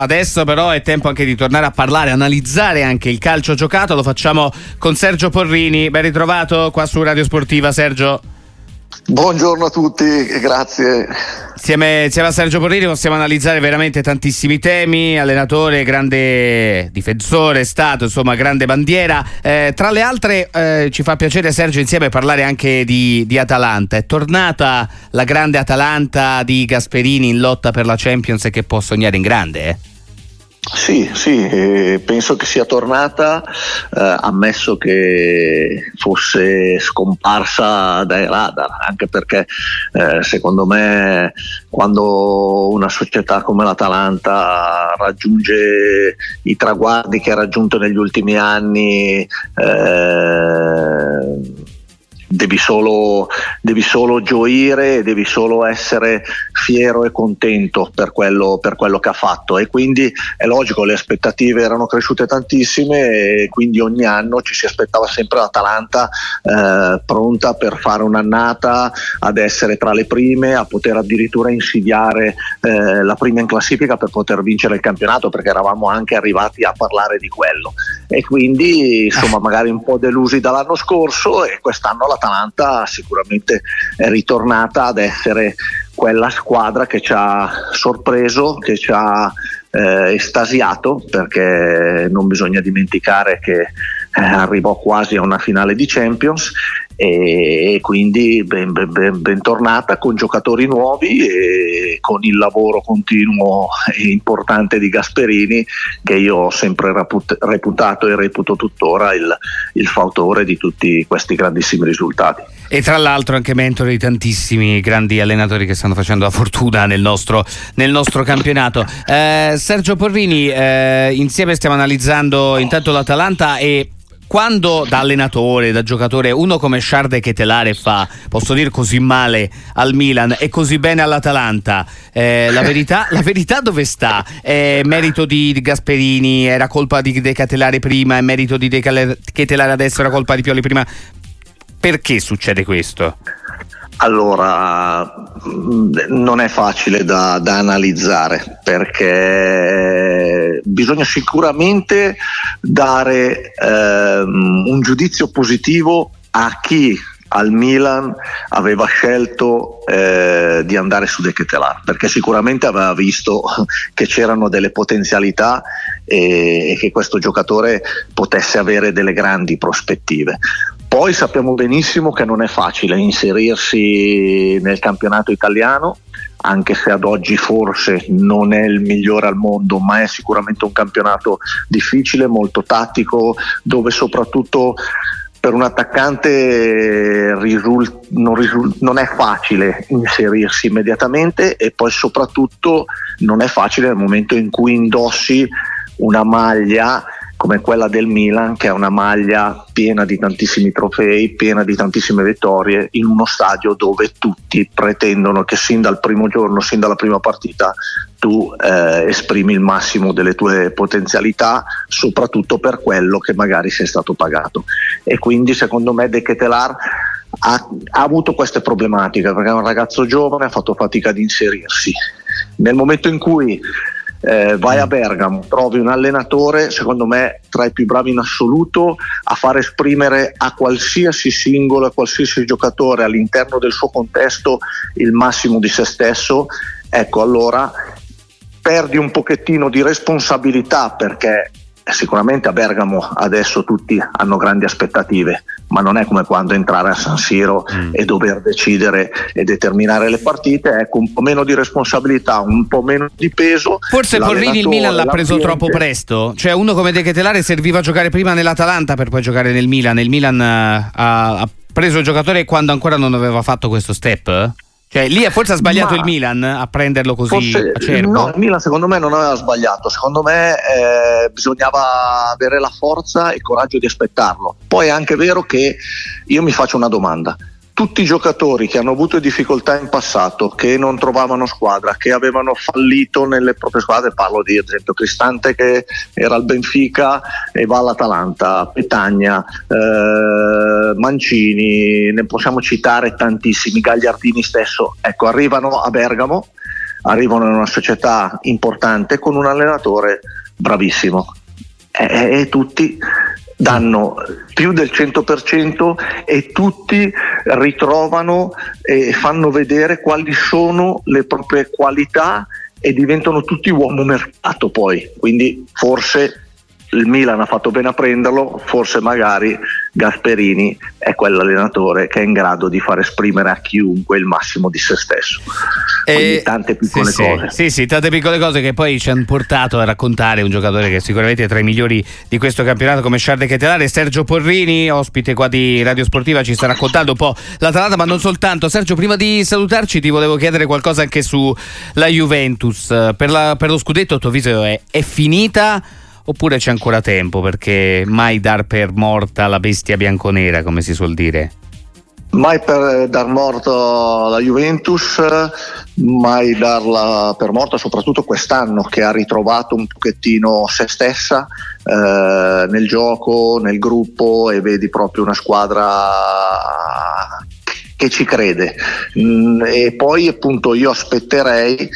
Adesso però è tempo anche di tornare a parlare, analizzare anche il calcio giocato, lo facciamo con Sergio Porrini, ben ritrovato qua su Radio Sportiva Sergio. Buongiorno a tutti, grazie. Insieme, insieme, a Sergio Porrini possiamo analizzare veramente tantissimi temi, allenatore, grande difensore, stato, insomma grande bandiera. Eh, tra le altre eh, ci fa piacere Sergio insieme parlare anche di, di, Atalanta. È tornata la grande Atalanta di Gasperini in lotta per la Champions e che può sognare in grande? Eh? Sì, sì, eh, penso che sia tornata, eh, ammesso che fosse scomparsa dai radar, anche perché eh, secondo me quando una società come l'Atalanta raggiunge i traguardi che ha raggiunto negli ultimi anni, eh, devi solo, devi solo gioire, devi solo essere fiero e contento per quello, per quello, che ha fatto. E quindi è logico, le aspettative erano cresciute tantissime e quindi ogni anno ci si aspettava sempre l'Atalanta eh, pronta per fare un'annata, ad essere tra le prime, a poter addirittura insidiare eh, la prima in classifica per poter vincere il campionato perché eravamo anche arrivati a parlare di quello e quindi insomma magari un po' delusi dall'anno scorso e quest'anno la l'Atalanta sicuramente è ritornata ad essere quella squadra che ci ha sorpreso, che ci ha eh, estasiato, perché non bisogna dimenticare che eh, arrivò quasi a una finale di Champions e quindi ben, ben, ben, bentornata con giocatori nuovi e con il lavoro continuo e importante di Gasperini che io ho sempre reputato e reputo tuttora il, il fautore di tutti questi grandissimi risultati. E tra l'altro anche mentore di tantissimi grandi allenatori che stanno facendo la fortuna nel nostro, nel nostro campionato. Eh, Sergio Porrini, eh, insieme stiamo analizzando intanto l'Atalanta e quando da allenatore, da giocatore, uno come Sciarde Ketelare fa, posso dire così male al Milan e così bene all'Atalanta, eh, la, verità, la, verità, dove sta? È merito di, di Gasperini, era colpa di De Ketelare prima, è merito di De Ketelare adesso, era colpa di Pioli prima. Perché succede questo? Allora, non è facile da, da, analizzare perché bisogna sicuramente dare ehm, un giudizio positivo a chi al Milan aveva scelto eh, di andare su De Ketelar perché sicuramente aveva visto che c'erano delle potenzialità e, e che questo giocatore potesse avere delle grandi prospettive. Poi sappiamo benissimo che non è facile inserirsi nel campionato italiano, anche se ad oggi forse non è il migliore al mondo, ma è sicuramente un campionato difficile, molto tattico, dove soprattutto per un attaccante risult- non, risult- non, è facile inserirsi immediatamente e poi soprattutto non è facile nel momento in cui indossi una maglia come quella del Milan, che è una maglia piena di tantissimi trofei, piena di tantissime vittorie, in uno stadio dove tutti pretendono che sin dal primo giorno, sin dalla prima partita, tu eh, esprimi il massimo delle tue potenzialità, soprattutto per quello che magari sei stato pagato. E quindi secondo me De Ketelar ha, ha avuto queste problematiche perché è un ragazzo giovane, ha fatto fatica ad inserirsi. Nel momento in cui eh, vai a mm. Bergamo, trovi un allenatore, secondo me tra i più bravi in assoluto, a far esprimere a qualsiasi singolo, a qualsiasi giocatore all'interno del suo contesto il massimo di se stesso, ecco allora perdi un pochettino di responsabilità perché sicuramente a Bergamo adesso tutti hanno grandi aspettative, ma non è come quando entrare a San Siro mm. e dover decidere e determinare le partite, ecco un po' meno di responsabilità, un po' meno di peso. Forse Porrini il Milan l'ha preso troppo presto, cioè uno come De Ketelare serviva a giocare prima nell'Atalanta per poi giocare nel Milan, il Milan uh, ha, ha preso il giocatore quando ancora non aveva fatto questo step? Cioè, lì forse ha sbagliato Ma il Milan a prenderlo così forse, acerbo? No, il Milan secondo me non aveva sbagliato, secondo me eh, bisognava avere la forza e il coraggio di aspettarlo. Poi è anche vero che io mi faccio una domanda tutti i giocatori che hanno avuto difficoltà in passato, che non trovavano squadra, che avevano fallito nelle proprie squadre, parlo di esempio Cristante che era al Benfica e va all'Atalanta, Petagna, eh, Mancini, ne possiamo citare tantissimi, Gagliardini stesso, ecco, arrivano a Bergamo arrivano in una società importante con un allenatore bravissimo. E, e tutti danno più del 100% e tutti ritrovano e fanno vedere quali sono le proprie qualità e diventano tutti uomo mercato poi, quindi forse il Milan ha fatto bene a prenderlo, forse magari Gasperini è quell'allenatore che è in grado di far esprimere a chiunque il massimo di se stesso. E tante piccole sì, cose. Sì, sì, tante piccole cose che poi ci hanno portato a raccontare un giocatore che sicuramente è tra i migliori di questo campionato come Charles Chetelare, Sergio Porrini, ospite qua di Radio Sportiva, ci sta raccontando un po' l'Atalanta, ma non soltanto. Sergio, prima di salutarci ti volevo chiedere qualcosa anche sulla Juventus. Per, la, per lo scudetto, a tuo avviso, è, è finita? Oppure c'è ancora tempo perché mai dar per morta la bestia bianconera, come si suol dire? Mai per dar morto la Juventus, mai darla per morta, soprattutto quest'anno che ha ritrovato un pochettino se stessa eh, nel gioco, nel gruppo e vedi proprio una squadra che ci crede. Mm, e poi appunto io aspetterei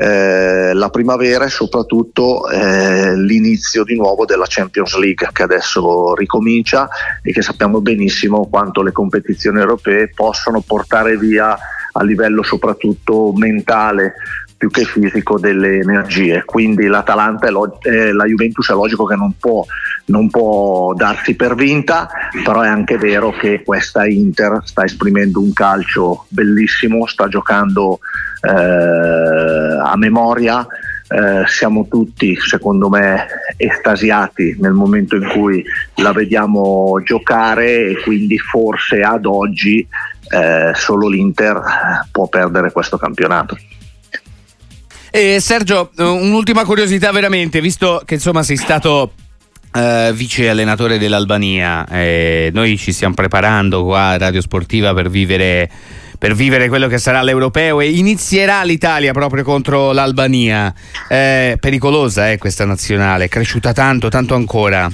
eh, la primavera e soprattutto eh, l'inizio di nuovo della Champions League che adesso ricomincia e che sappiamo benissimo quanto le competizioni europee possono portare via a livello soprattutto mentale più che fisico delle energie. Quindi l'Atalanta log- eh, la Juventus è logico che non può, non può, darsi per vinta, però è anche vero che questa Inter sta esprimendo un calcio bellissimo, sta giocando eh, a memoria. Eh, siamo tutti, secondo me, estasiati nel momento in cui la vediamo giocare e quindi forse ad oggi eh, solo l'Inter può perdere questo campionato. E Sergio, un'ultima curiosità veramente, visto che insomma sei stato Uh, vice allenatore dell'Albania. Eh, noi ci stiamo preparando qua a Radio Sportiva per vivere, per vivere, quello che sarà l'europeo e inizierà l'Italia proprio contro l'Albania. Eh, pericolosa eh, questa nazionale, è cresciuta tanto, tanto ancora.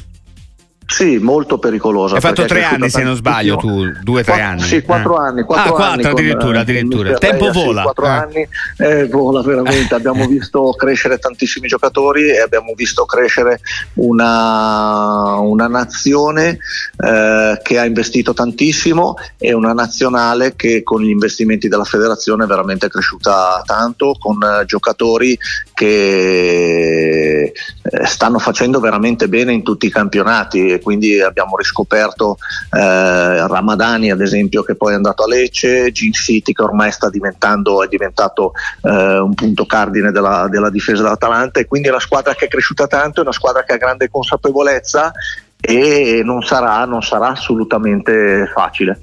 Sì, molto pericolosa. Hai fatto tre anni se non sbaglio tu, due o tre anni. Sì, quattro eh. anni. Quattro ah, quattro addirittura, con, addirittura. Il tempo vola. Sì, quattro eh. anni eh, vola veramente. abbiamo visto crescere tantissimi giocatori e abbiamo visto crescere una, una nazione eh, che ha investito tantissimo e una nazionale che con gli investimenti della federazione è veramente cresciuta tanto, con eh, giocatori che eh, stanno facendo veramente bene in tutti i campionati quindi abbiamo riscoperto eh, Ramadani ad esempio che poi è andato a Lecce, Gin City che ormai sta diventando, è diventato eh, un punto cardine della, della difesa dell'Atalanta e quindi è una squadra che è cresciuta tanto, è una squadra che ha grande consapevolezza e non sarà, non sarà assolutamente facile.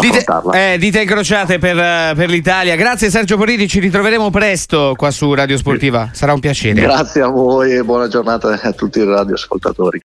Dite, eh, dite, incrociate per, per, l'Italia. Grazie Sergio Poriti, ci ritroveremo presto qua su Radio Sportiva. Sarà un piacere. Grazie a voi e buona giornata a tutti i radioascoltatori.